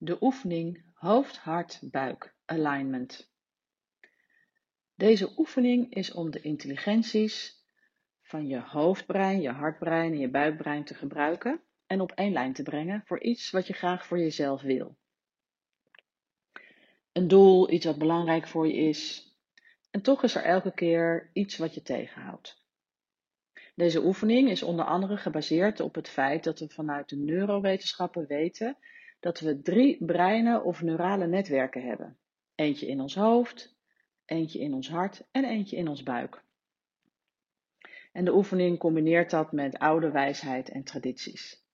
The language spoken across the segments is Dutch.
de oefening hoofd-hart-buik alignment. Deze oefening is om de intelligenties van je hoofdbrein, je hartbrein en je buikbrein te gebruiken en op één lijn te brengen voor iets wat je graag voor jezelf wil. Een doel, iets wat belangrijk voor je is. En toch is er elke keer iets wat je tegenhoudt. Deze oefening is onder andere gebaseerd op het feit dat we vanuit de neurowetenschappen weten dat we drie breinen of neurale netwerken hebben. Eentje in ons hoofd, eentje in ons hart en eentje in ons buik. En de oefening combineert dat met oude wijsheid en tradities.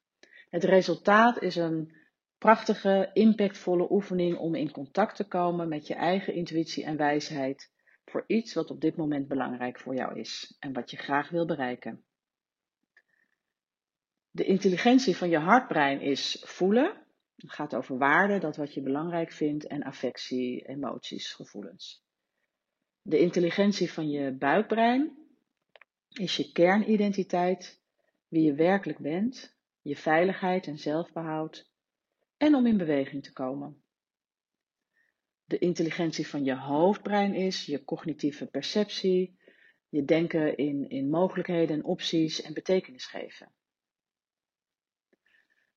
Het resultaat is een prachtige, impactvolle oefening om in contact te komen met je eigen intuïtie en wijsheid voor iets wat op dit moment belangrijk voor jou is en wat je graag wil bereiken. De intelligentie van je hartbrein is voelen. Het gaat over waarden, dat wat je belangrijk vindt, en affectie, emoties, gevoelens. De intelligentie van je buikbrein is je kernidentiteit, wie je werkelijk bent, je veiligheid en zelfbehoud en om in beweging te komen. De intelligentie van je hoofdbrein is je cognitieve perceptie, je denken in, in mogelijkheden en opties en betekenis geven.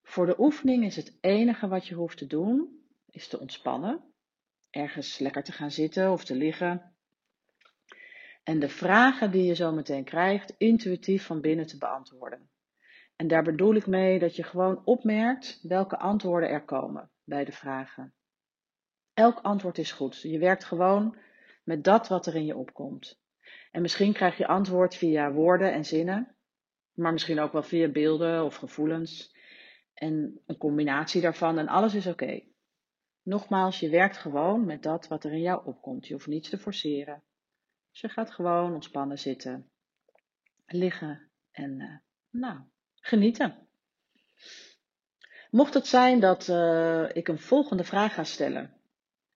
Voor de oefening is het enige wat je hoeft te doen, is te ontspannen, ergens lekker te gaan zitten of te liggen. En de vragen die je zo meteen krijgt, intuïtief van binnen te beantwoorden. En daar bedoel ik mee dat je gewoon opmerkt welke antwoorden er komen bij de vragen. Elk antwoord is goed. Je werkt gewoon met dat wat er in je opkomt. En misschien krijg je antwoord via woorden en zinnen, maar misschien ook wel via beelden of gevoelens. En een combinatie daarvan en alles is oké. Nogmaals, je werkt gewoon met dat wat er in jou opkomt. Je hoeft niets te forceren. Dus je gaat gewoon ontspannen zitten, liggen en uh, nou, genieten. Mocht het zijn dat uh, ik een volgende vraag ga stellen,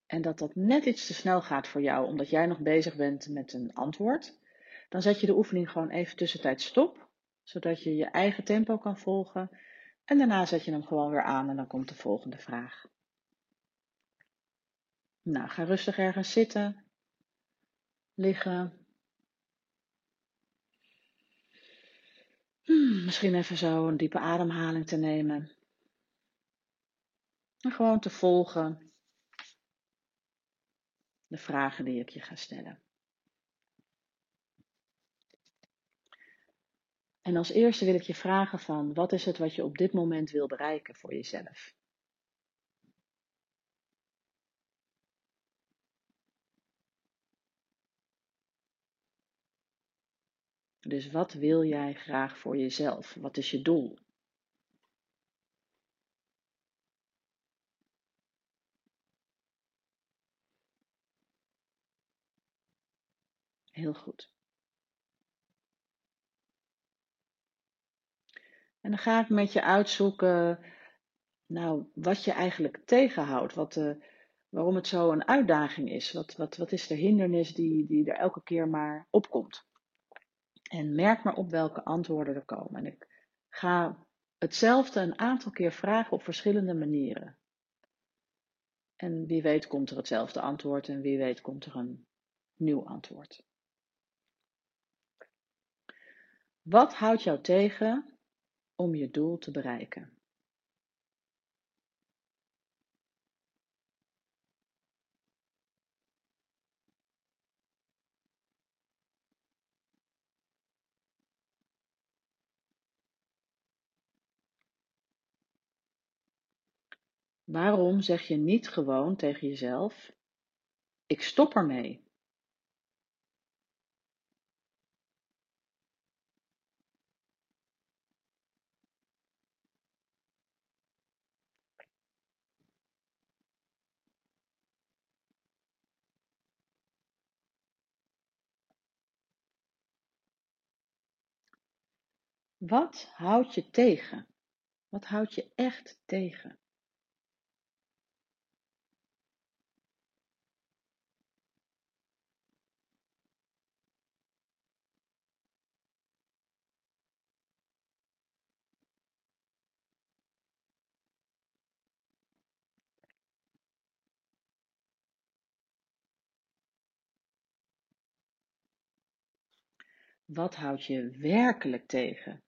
en dat dat net iets te snel gaat voor jou, omdat jij nog bezig bent met een antwoord, dan zet je de oefening gewoon even tussentijd stop, zodat je je eigen tempo kan volgen. En daarna zet je hem gewoon weer aan en dan komt de volgende vraag. Nou, ga rustig ergens zitten, liggen. Hmm, misschien even zo een diepe ademhaling te nemen. En gewoon te volgen de vragen die ik je ga stellen. En als eerste wil ik je vragen van wat is het wat je op dit moment wil bereiken voor jezelf? Dus wat wil jij graag voor jezelf? Wat is je doel? Heel goed. En dan ga ik met je uitzoeken, nou, wat je eigenlijk tegenhoudt. Wat, uh, waarom het zo een uitdaging is. Wat, wat, wat is de hindernis die, die er elke keer maar opkomt? En merk maar op welke antwoorden er komen. En ik ga hetzelfde een aantal keer vragen op verschillende manieren. En wie weet komt er hetzelfde antwoord en wie weet komt er een nieuw antwoord. Wat houdt jou tegen om je doel te bereiken? Waarom zeg je niet gewoon tegen jezelf: Ik stop ermee? Wat houdt je tegen? Wat houdt je echt tegen? Wat houdt je werkelijk tegen?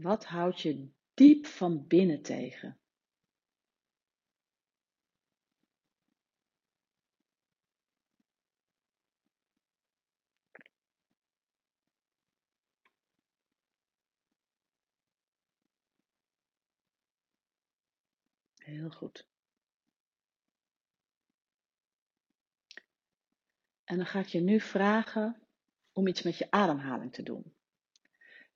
Wat houdt je diep van binnen tegen? Heel goed. En dan ga ik je nu vragen om iets met je ademhaling te doen.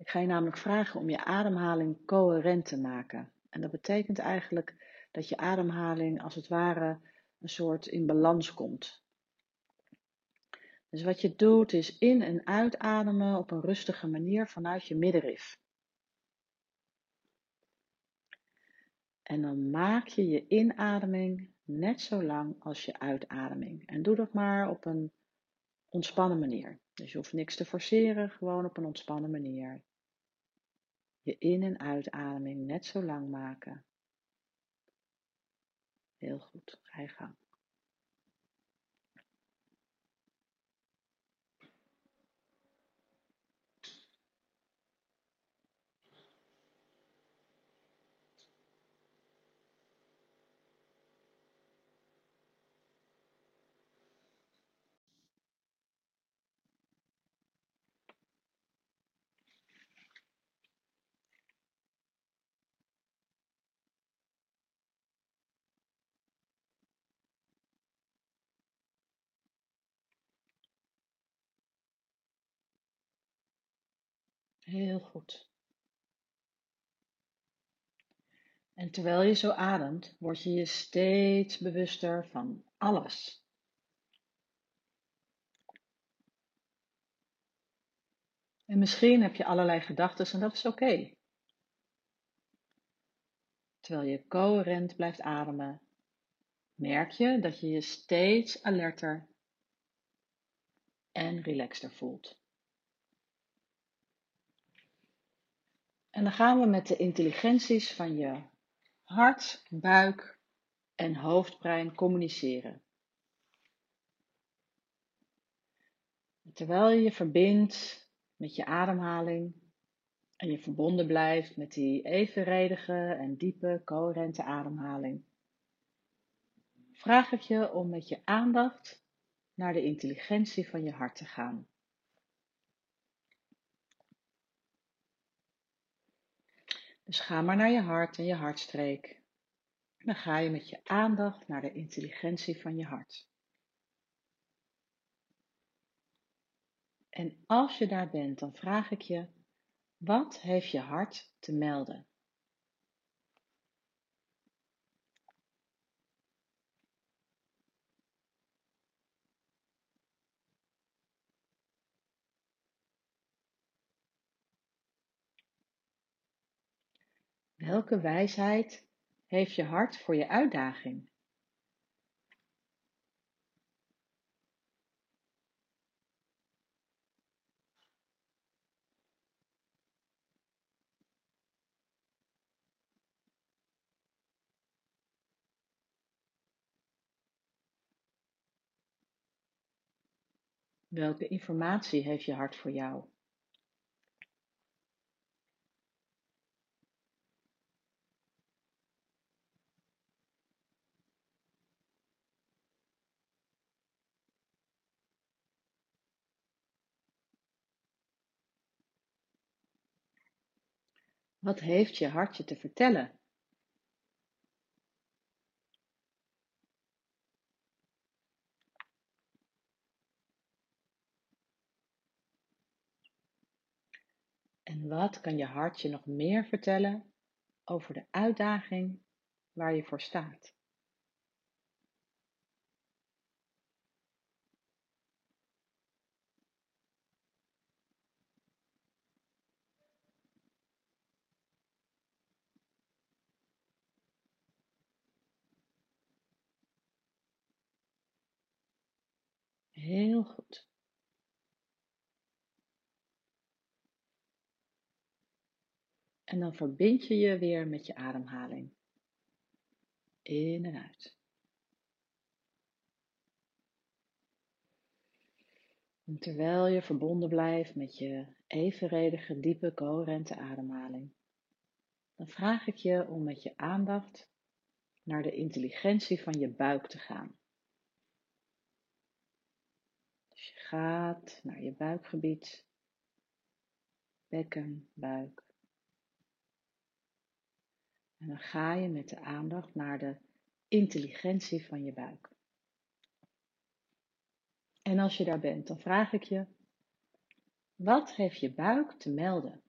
Ik ga je namelijk vragen om je ademhaling coherent te maken. En dat betekent eigenlijk dat je ademhaling als het ware een soort in balans komt. Dus wat je doet is in- en uitademen op een rustige manier vanuit je middenrif. En dan maak je je inademing net zo lang als je uitademing. En doe dat maar op een ontspannen manier. Dus je hoeft niks te forceren, gewoon op een ontspannen manier. Je in- en uitademing net zo lang maken. Heel goed, ga je gang. Heel goed. En terwijl je zo ademt, word je je steeds bewuster van alles. En misschien heb je allerlei gedachten en dat is oké. Terwijl je coherent blijft ademen, merk je dat je je steeds alerter en relaxter voelt. En dan gaan we met de intelligenties van je hart, buik en hoofdbrein communiceren. Terwijl je je verbindt met je ademhaling en je verbonden blijft met die evenredige en diepe, coherente ademhaling, vraag ik je om met je aandacht naar de intelligentie van je hart te gaan. Dus ga maar naar je hart en je hartstreek. Dan ga je met je aandacht naar de intelligentie van je hart. En als je daar bent, dan vraag ik je, wat heeft je hart te melden? Welke wijsheid heeft je hart voor je uitdaging? Welke informatie heeft je hart voor jou? Wat heeft je hartje te vertellen? En wat kan je hartje nog meer vertellen over de uitdaging waar je voor staat? Heel goed. En dan verbind je je weer met je ademhaling. In en uit. Terwijl je verbonden blijft met je evenredige, diepe, coherente ademhaling, dan vraag ik je om met je aandacht naar de intelligentie van je buik te gaan. Dus je gaat naar je buikgebied, bekken, buik. En dan ga je met de aandacht naar de intelligentie van je buik. En als je daar bent, dan vraag ik je, wat heeft je buik te melden?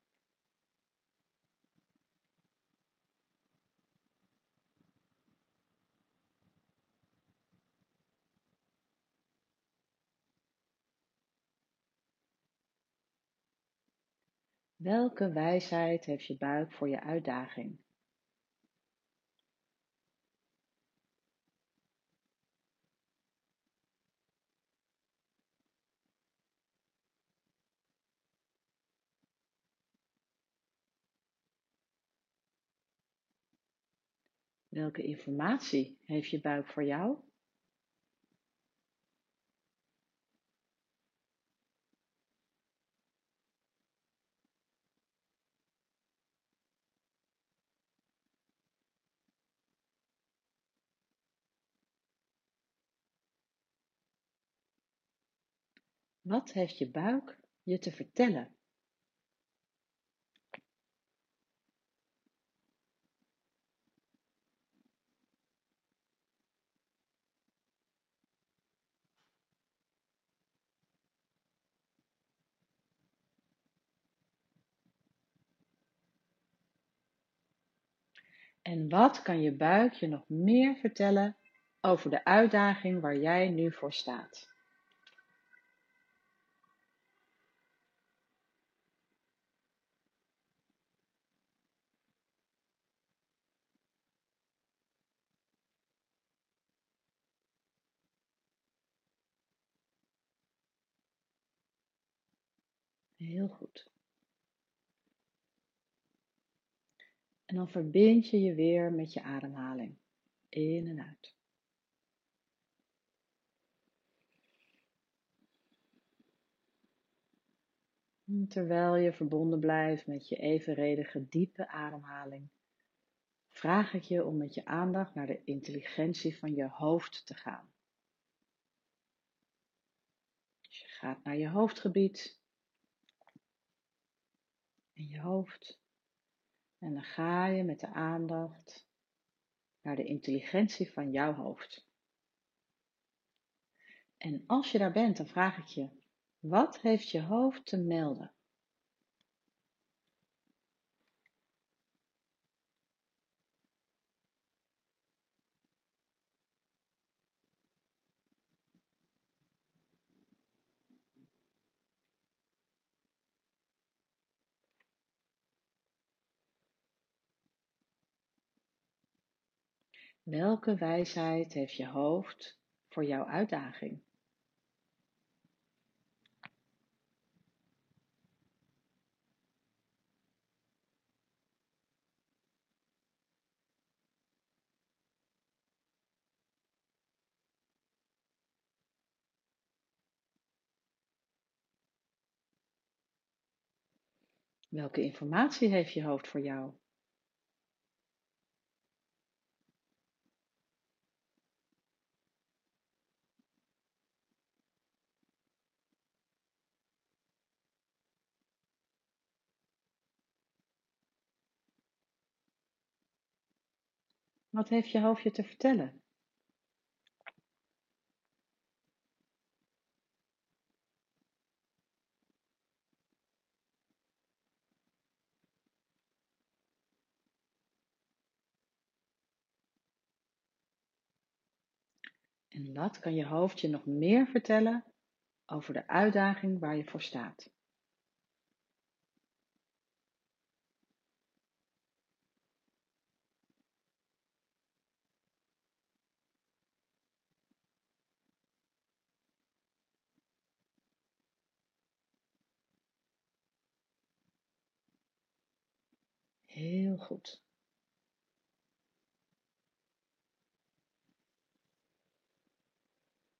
Welke wijsheid heeft je buik voor je uitdaging? Welke informatie heeft je buik voor jou? Wat heeft je buik je te vertellen? En wat kan je buik je nog meer vertellen over de uitdaging waar jij nu voor staat? Heel goed. En dan verbind je je weer met je ademhaling. In en uit. terwijl je verbonden blijft met je evenredige diepe ademhaling, vraag ik je om met je aandacht naar de intelligentie van je hoofd te gaan. Dus je gaat naar je hoofdgebied, in je hoofd. En dan ga je met de aandacht naar de intelligentie van jouw hoofd. En als je daar bent, dan vraag ik je, wat heeft je hoofd te melden? Welke wijsheid heeft je hoofd voor jouw uitdaging? Welke informatie heeft je hoofd voor jou? Wat heeft je hoofd je te vertellen? En wat kan je hoofd je nog meer vertellen over de uitdaging waar je voor staat? Heel goed.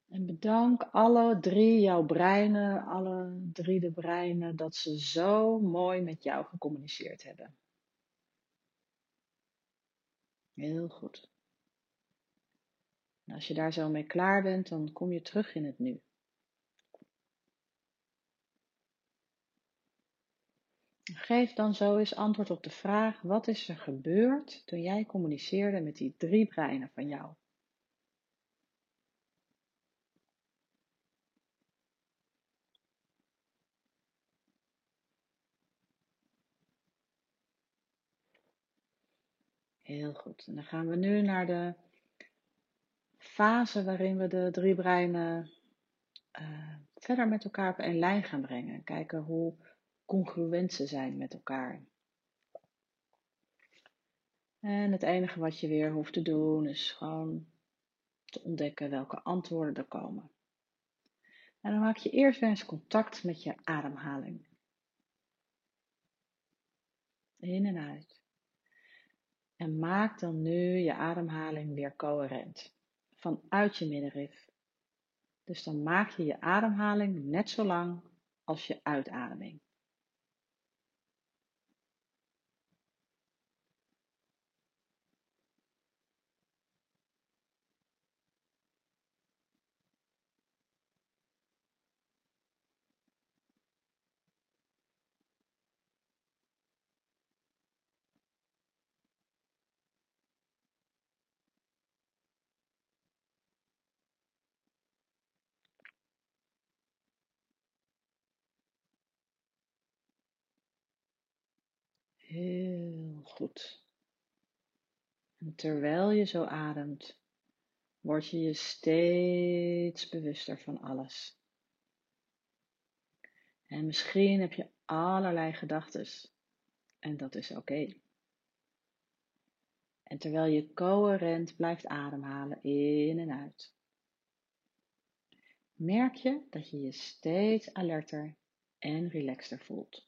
En bedank alle drie jouw breinen, alle drie de breinen, dat ze zo mooi met jou gecommuniceerd hebben. Heel goed. En als je daar zo mee klaar bent, dan kom je terug in het nu. Geef dan zo eens antwoord op de vraag: wat is er gebeurd toen jij communiceerde met die drie breinen van jou? Heel goed. En dan gaan we nu naar de fase waarin we de drie breinen uh, verder met elkaar op één lijn gaan brengen. Kijken hoe congruent zijn met elkaar. En het enige wat je weer hoeft te doen is gewoon te ontdekken welke antwoorden er komen. En dan maak je eerst weer eens contact met je ademhaling. In en uit. En maak dan nu je ademhaling weer coherent. Vanuit je middenrif. Dus dan maak je je ademhaling net zo lang als je uitademing. Heel goed. Terwijl je zo ademt, word je je steeds bewuster van alles. En misschien heb je allerlei gedachten. En dat is oké. En terwijl je coherent blijft ademhalen in en uit, merk je dat je je steeds alerter en relaxter voelt.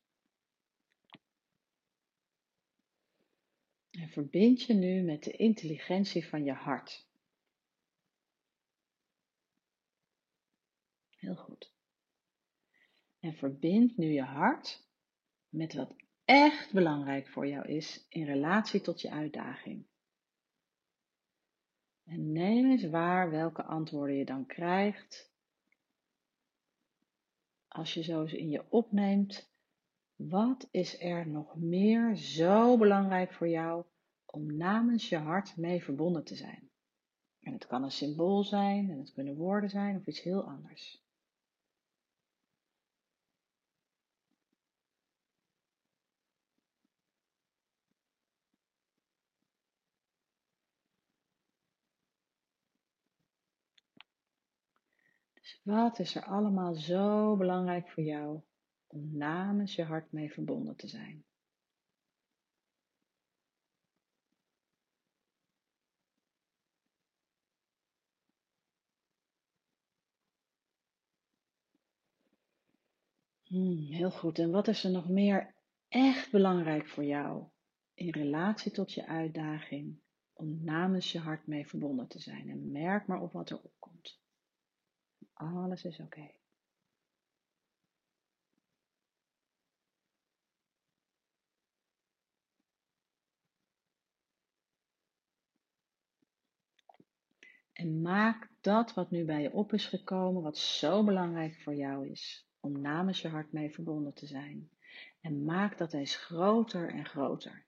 En verbind je nu met de intelligentie van je hart. Heel goed. En verbind nu je hart met wat echt belangrijk voor jou is in relatie tot je uitdaging. En neem eens waar welke antwoorden je dan krijgt. Als je zo eens in je opneemt wat is er nog meer zo belangrijk voor jou om namens je hart mee verbonden te zijn? En het kan een symbool zijn, en het kunnen woorden zijn of iets heel anders. Dus wat is er allemaal zo belangrijk voor jou om namens je hart mee verbonden te zijn. Hmm, heel goed. En wat is er nog meer echt belangrijk voor jou in relatie tot je uitdaging om namens je hart mee verbonden te zijn? En merk maar op wat er opkomt. Alles is oké. En maak dat wat nu bij je op is gekomen, wat zo belangrijk voor jou is, om namens je hart mee verbonden te zijn. En maak dat eens groter en groter.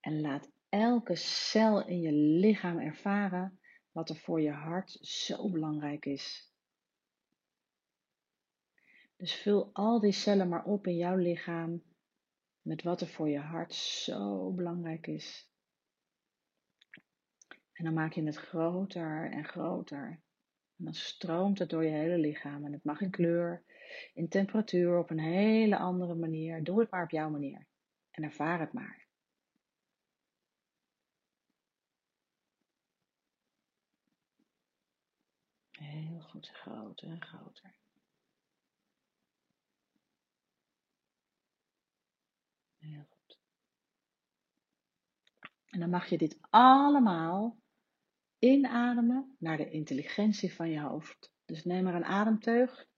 En laat elke cel in je lichaam ervaren wat er voor je hart zo belangrijk is. Dus vul al die cellen maar op in jouw lichaam met wat er voor je hart zo belangrijk is. En dan maak je het groter en groter. En dan stroomt het door je hele lichaam. En het mag in kleur, in temperatuur, op een hele andere manier. Doe het maar op jouw manier. En ervaar het maar. Heel goed, groter en groter. Heel goed. En dan mag je dit allemaal inademen naar de intelligentie van je hoofd. Dus neem maar een ademteug.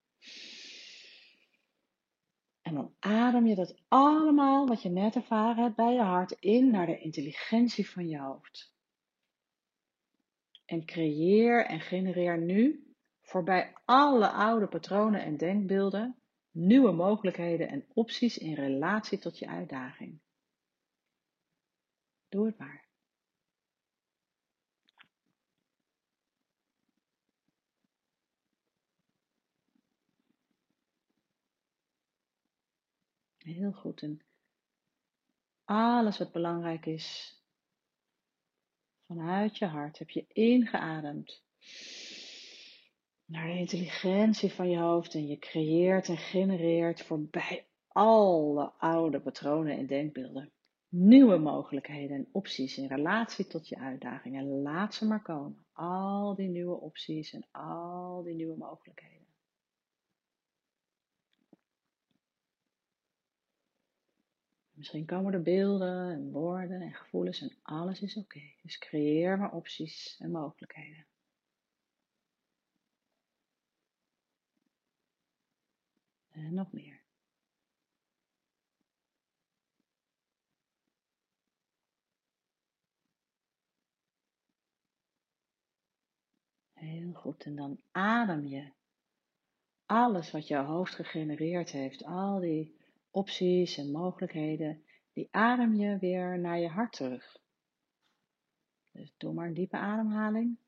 En dan adem je dat allemaal wat je net ervaren hebt bij je hart in naar de intelligentie van je hoofd. En creëer en genereer nu voorbij alle oude patronen en denkbeelden nieuwe mogelijkheden en opties in relatie tot je uitdaging. Doe het maar. Heel goed. En alles wat belangrijk is, vanuit je hart heb je ingeademd naar de intelligentie van je hoofd en je creëert en genereert voorbij alle oude patronen en denkbeelden nieuwe mogelijkheden en opties in relatie tot je uitdagingen. Laat ze maar komen. Al die nieuwe opties en al die nieuwe mogelijkheden. Misschien komen er beelden en woorden en gevoelens en alles is oké. Dus creëer maar opties en mogelijkheden. En nog meer. Heel goed. En dan adem je alles wat jouw hoofd gegenereerd heeft, al die opties en mogelijkheden, die adem je weer naar je hart terug. Dus doe maar een diepe ademhaling.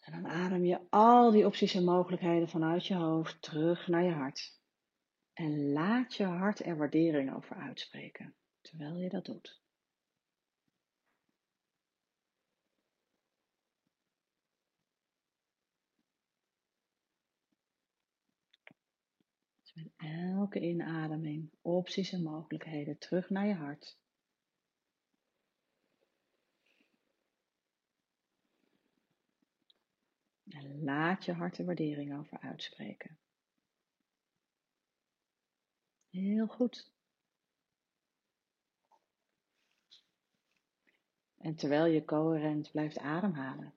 En dan adem je al die opties en mogelijkheden vanuit je hoofd terug naar je hart. En laat je hart er waardering over uitspreken terwijl je dat doet. Elke inademing opties en mogelijkheden terug naar je hart. En laat je hart er waardering over uitspreken. Heel goed. En terwijl je coherent blijft ademhalen,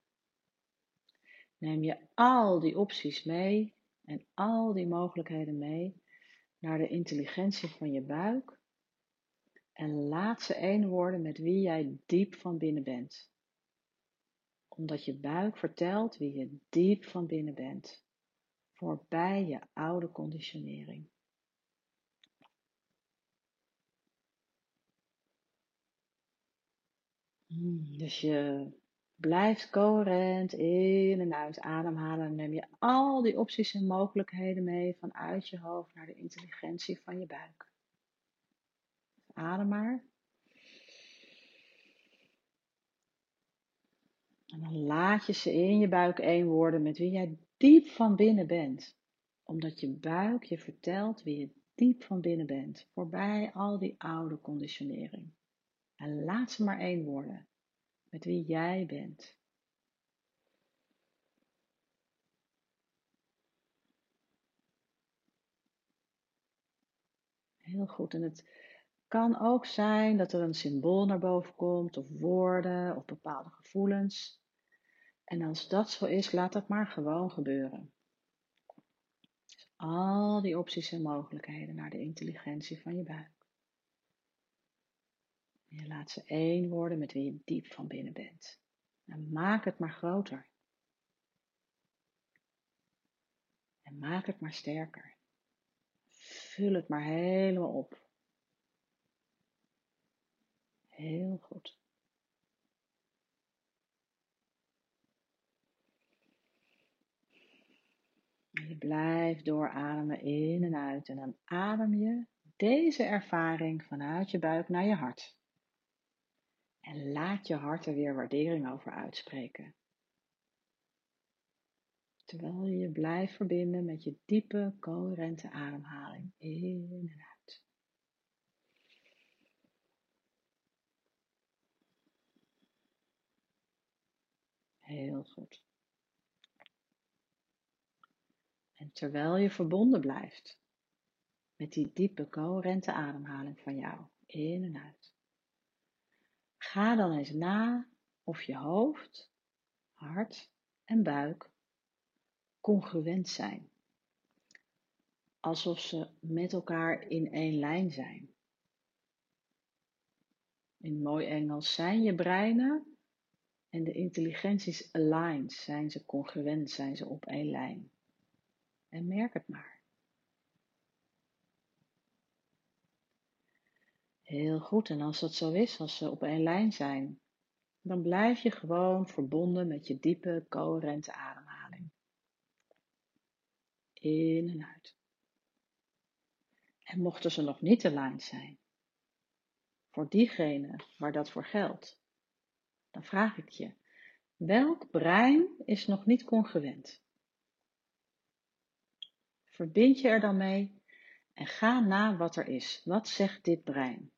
neem je al die opties mee en al die mogelijkheden mee naar de intelligentie van je buik en laat ze één worden met wie jij diep van binnen bent omdat je buik vertelt wie je diep van binnen bent, voorbij je oude conditionering. Hmm, dus je blijft coherent in en uit ademhalen. Neem je al die opties en mogelijkheden mee vanuit je hoofd naar de intelligentie van je buik. Adem maar. En dan laat je ze in je buik één worden met wie jij diep van binnen bent. Omdat je buik je vertelt wie je diep van binnen bent. Voorbij al die oude conditionering. En laat ze maar één worden met wie jij bent. Heel goed. En het kan ook zijn dat er een symbool naar boven komt, of woorden, of bepaalde gevoelens. En als dat zo is, laat dat maar gewoon gebeuren. Dus al die opties en mogelijkheden naar de intelligentie van je buik. Je laat ze één worden met wie je diep van binnen bent. En maak het maar groter. En maak het maar sterker. Vul het maar helemaal op. Heel goed. Je blijft doorademen in en uit en dan adem je deze ervaring vanuit je buik naar je hart. En laat je hart er weer waardering over uitspreken. Terwijl je je blijft verbinden met je diepe, coherente ademhaling in en uit. Heel goed. En terwijl je verbonden blijft met die diepe, coherente ademhaling van jou, In en uit. Ga dan eens na of je hoofd, hart en buik congruent zijn. Alsof ze met elkaar in één lijn zijn. In mooi Engels zijn je breinen en de intelligenties aligned, zijn ze congruent, zijn ze op één lijn. En merk het maar. Heel goed, en als dat zo is, als ze op één lijn zijn, dan blijf je gewoon verbonden met je diepe, coherente ademhaling. In en uit. En mochten ze nog niet aligned zijn, voor diegene waar dat voor geldt, dan vraag ik je, welk brein is nog niet congruent? Verbind je er dan mee en ga na wat er is. Wat zegt dit brein?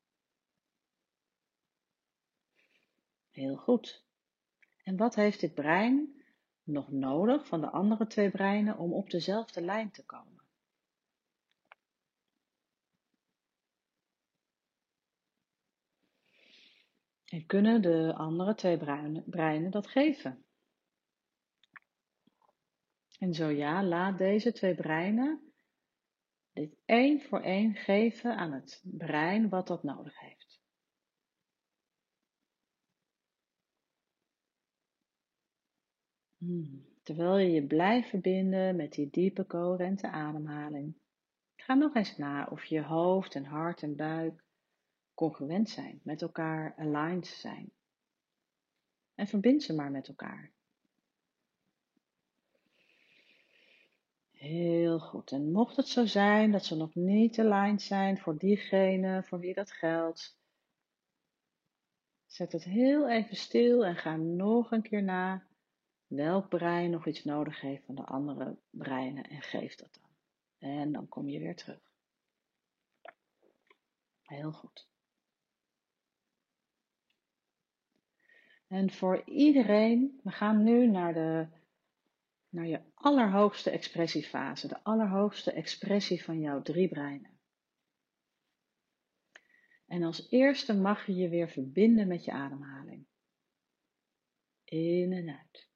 Heel goed. En wat heeft dit brein nog nodig van de andere twee breinen om op dezelfde lijn te komen? En kunnen de andere twee breinen dat geven? En zo ja, laat deze twee breinen dit één voor één geven aan het brein wat dat nodig heeft. Hmm. Terwijl je je blijft verbinden met die diepe coherente ademhaling. Ga nog eens na of je hoofd en hart en buik congruent zijn, met elkaar aligned zijn. En verbind ze maar met elkaar. Heel goed. En mocht het zo zijn dat ze nog niet aligned zijn voor diegene voor wie dat geldt, zet het heel even stil en ga nog een keer na welk brein nog iets nodig heeft van de andere breinen en geef dat dan. En dan kom je weer terug. Heel goed. En voor iedereen, we gaan nu naar, de, naar je allerhoogste expressiefase, de allerhoogste expressie van jouw drie breinen. En als eerste mag je je weer verbinden met je ademhaling. In en uit.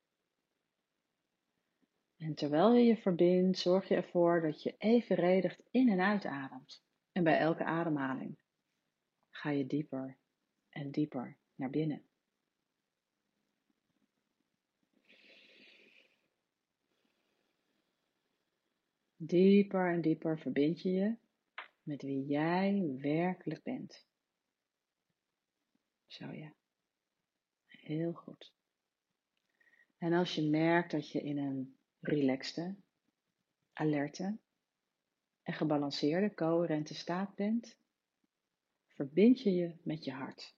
En terwijl je je verbindt, zorg je ervoor dat je evenredig in en uit ademt. En bij elke ademhaling ga je dieper en dieper naar binnen. Dieper en dieper verbind je je met wie jij werkelijk bent. Zo ja. Heel goed. En als je merkt dat je in een relaxte, alerte en gebalanceerde, coherente staat bent, verbind je je met je hart.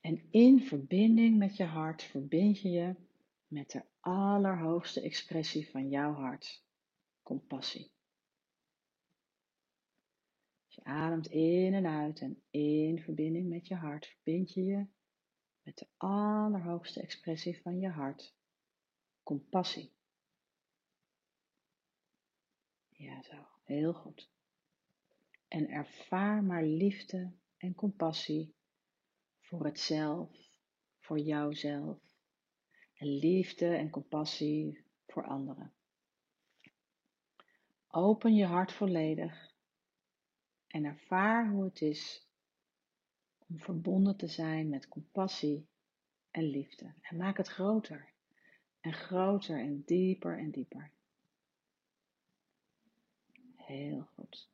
En in verbinding met je hart verbind je je met de allerhoogste expressie van jouw hart, compassie. Je ademt in en uit en in verbinding met je hart, verbind je je met de allerhoogste expressie van je hart, compassie. Ja, zo, heel goed. En ervaar maar liefde en compassie voor het zelf, voor jouzelf en liefde en compassie voor anderen. Open je hart volledig en ervaar hoe het is om verbonden te zijn met compassie en liefde. En maak het groter en groter en dieper en dieper. Heel goed.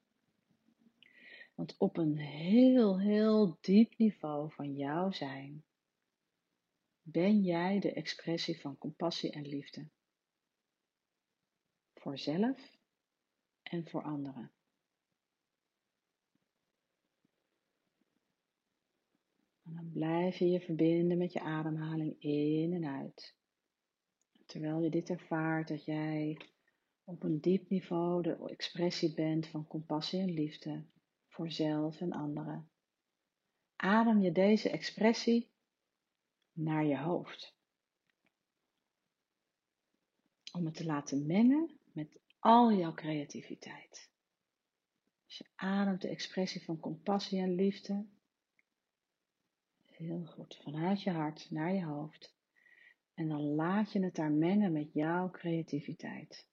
Want op een heel, heel diep niveau van jouw zijn ben jij de expressie van compassie en liefde. Voor zelf en voor anderen. Dan blijf je je verbinden met je ademhaling in en uit. Terwijl je dit ervaart, dat jij op een diep niveau de expressie bent van compassie en liefde voor zelf en anderen. Adem je deze expressie naar je hoofd. Om het te laten mengen met al jouw creativiteit. Dus je ademt de expressie van compassie en liefde. Heel goed. Vanuit je hart naar je hoofd. En dan laat je het daar mengen met jouw creativiteit.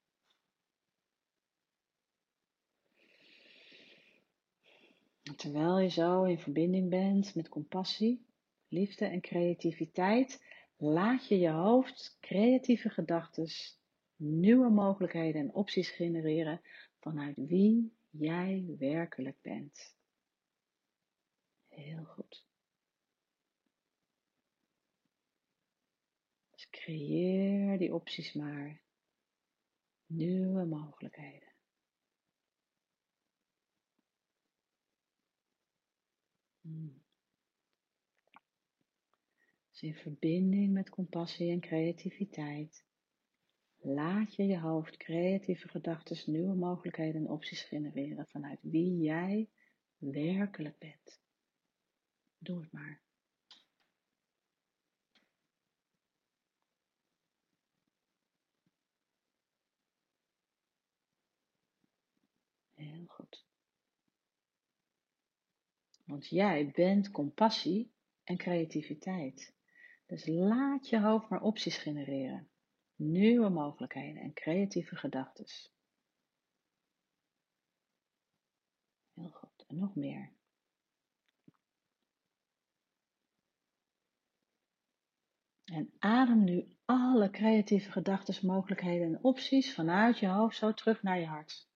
terwijl je zo in verbinding bent met compassie, liefde en creativiteit, laat je je hoofd creatieve gedachten, nieuwe mogelijkheden en opties genereren vanuit wie jij werkelijk bent. Heel goed. Creëer die opties maar. Nieuwe mogelijkheden. Hmm. Dus in verbinding met compassie en creativiteit laat je je hoofd creatieve gedachten, nieuwe mogelijkheden en opties genereren vanuit wie jij werkelijk bent. Doe het maar. Heel goed. Want jij bent compassie en creativiteit. Dus laat je hoofd maar opties genereren, nieuwe mogelijkheden en creatieve gedachten. Heel goed. En nog meer. En adem nu alle creatieve gedachten, mogelijkheden en opties vanuit je hoofd zo terug naar je hart.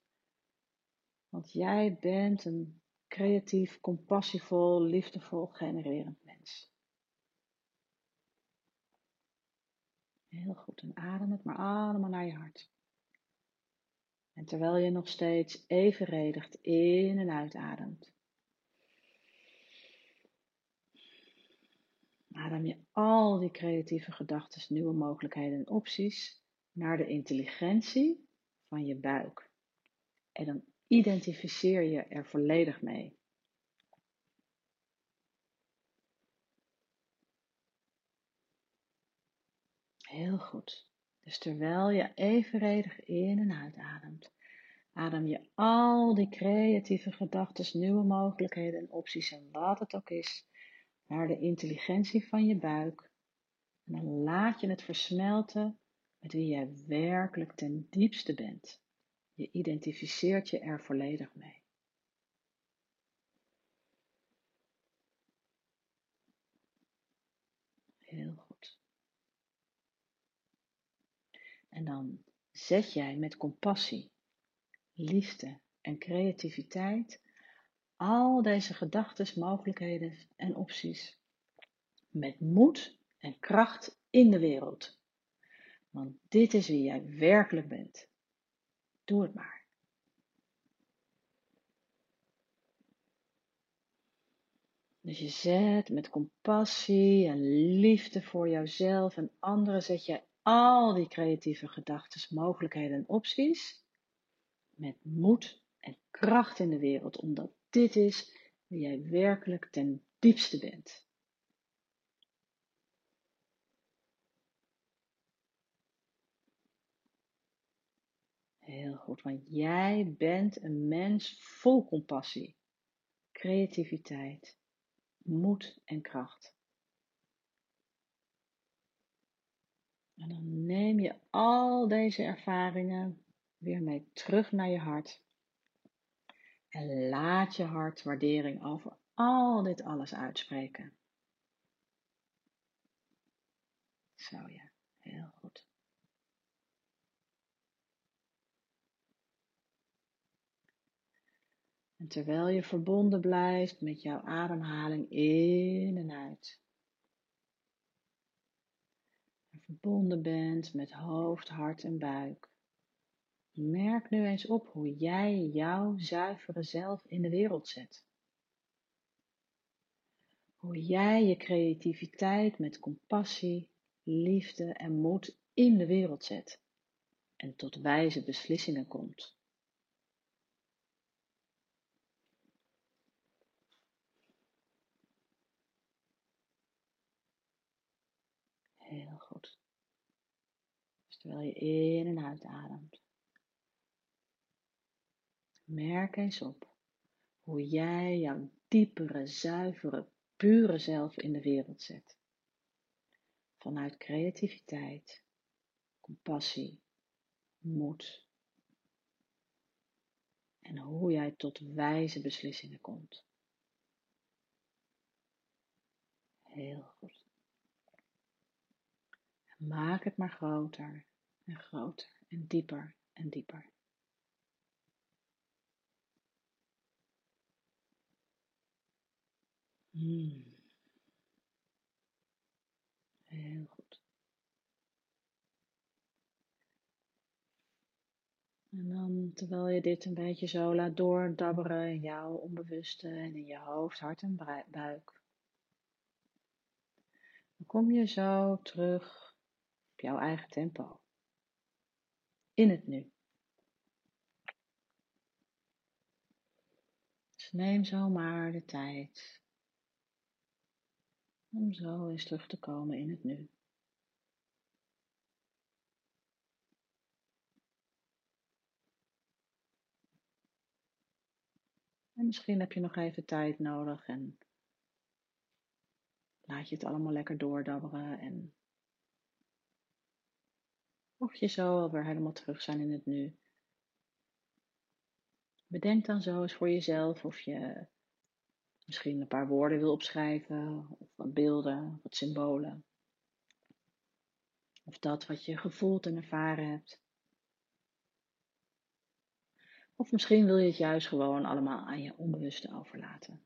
Want jij bent een creatief, compassievol, liefdevol, genererend mens. Heel goed. En adem het maar allemaal naar je hart. En terwijl je nog steeds evenredig in en uitademt, adem je al die creatieve gedachten, nieuwe mogelijkheden en opties naar de intelligentie van je buik. En dan identificeer je er volledig mee. Heel goed. Dus terwijl je evenredig in en uitademt, adem je al die creatieve gedachten, nieuwe mogelijkheden en opties en wat het ook is, naar de intelligentie van je buik. En dan laat je het versmelten met wie jij werkelijk ten diepste bent. Je identificeert je er volledig mee. Heel goed. En dan zet jij met compassie, liefde en creativiteit al deze gedachten, mogelijkheden en opties met moed en kracht in de wereld. Want dit is wie jij werkelijk bent. Doe het maar. Dus je zet met compassie en liefde voor jouzelf en anderen, zet je al die creatieve gedachten, mogelijkheden en opties met moed en kracht in de wereld, omdat dit is wie jij werkelijk ten diepste bent. Heel goed, want jij bent een mens vol compassie, creativiteit, moed en kracht. En dan neem je al deze ervaringen weer mee terug naar je hart. En laat je hart waardering over al dit alles uitspreken. Zo ja, heel goed. Terwijl je verbonden blijft met jouw ademhaling in en uit. En verbonden bent met hoofd, hart en buik. Merk nu eens op hoe jij jouw zuivere zelf in de wereld zet. Hoe jij je creativiteit met compassie, liefde en moed in de wereld zet en tot wijze beslissingen komt. Heel goed. Dus terwijl je in en uit ademt. Merk eens op hoe jij jouw diepere, zuivere, pure zelf in de wereld zet. Vanuit creativiteit, compassie, moed. En hoe jij tot wijze beslissingen komt. Heel goed. Maak het maar groter en groter en dieper en dieper. Hmm. Heel goed. En dan, terwijl je dit een beetje zo laat doordabberen in jouw onbewuste en in je hoofd, hart en buik, dan kom je zo terug op jouw eigen tempo. In het nu. Dus neem zomaar de tijd om zo eens terug te komen in het nu. En misschien heb je nog even tijd nodig en laat je het allemaal lekker doordabberen en mocht je zo alweer helemaal terug zijn in het nu. Bedenk dan zo eens voor jezelf of je misschien een paar woorden wil opschrijven, of wat beelden, wat symbolen. Of dat wat je gevoeld en ervaren hebt. Of misschien wil je het juist gewoon allemaal aan je onbewuste overlaten.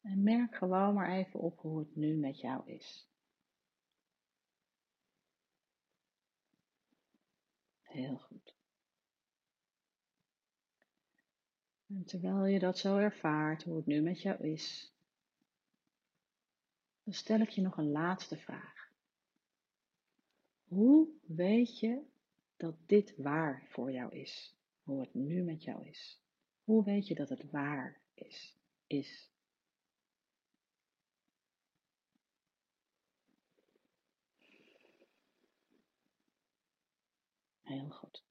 En merk gewoon maar even op hoe het nu met jou is. Heel goed. En terwijl je dat zo ervaart, hoe het nu met jou is, dan stel ik je nog een laatste vraag. Hoe weet je dat dit waar voor jou is? Hoe het nu met jou is? Hoe weet je dat het waar is? Is. Heel goed.